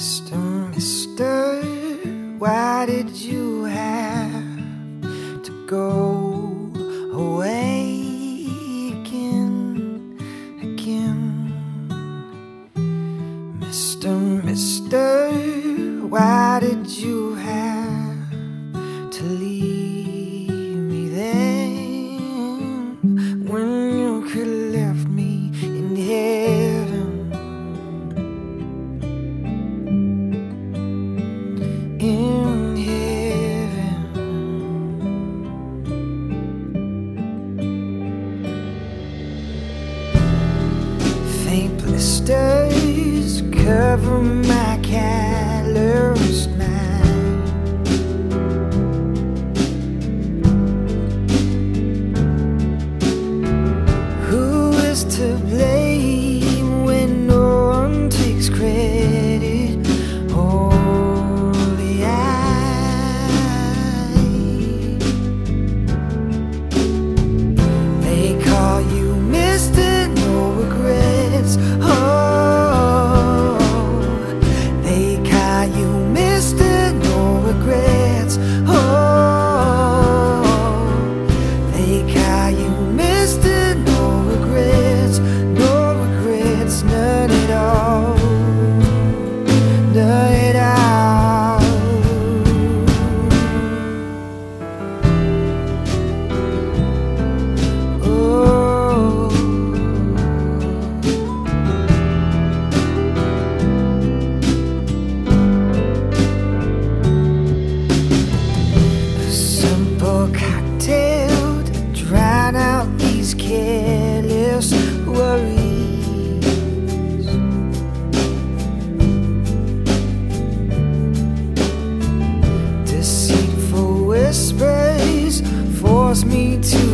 Mister, Mister, why did you have to go away again, again? Mister, Mister, why did you have Faint cover my calloused mind. Who is to blame cause me to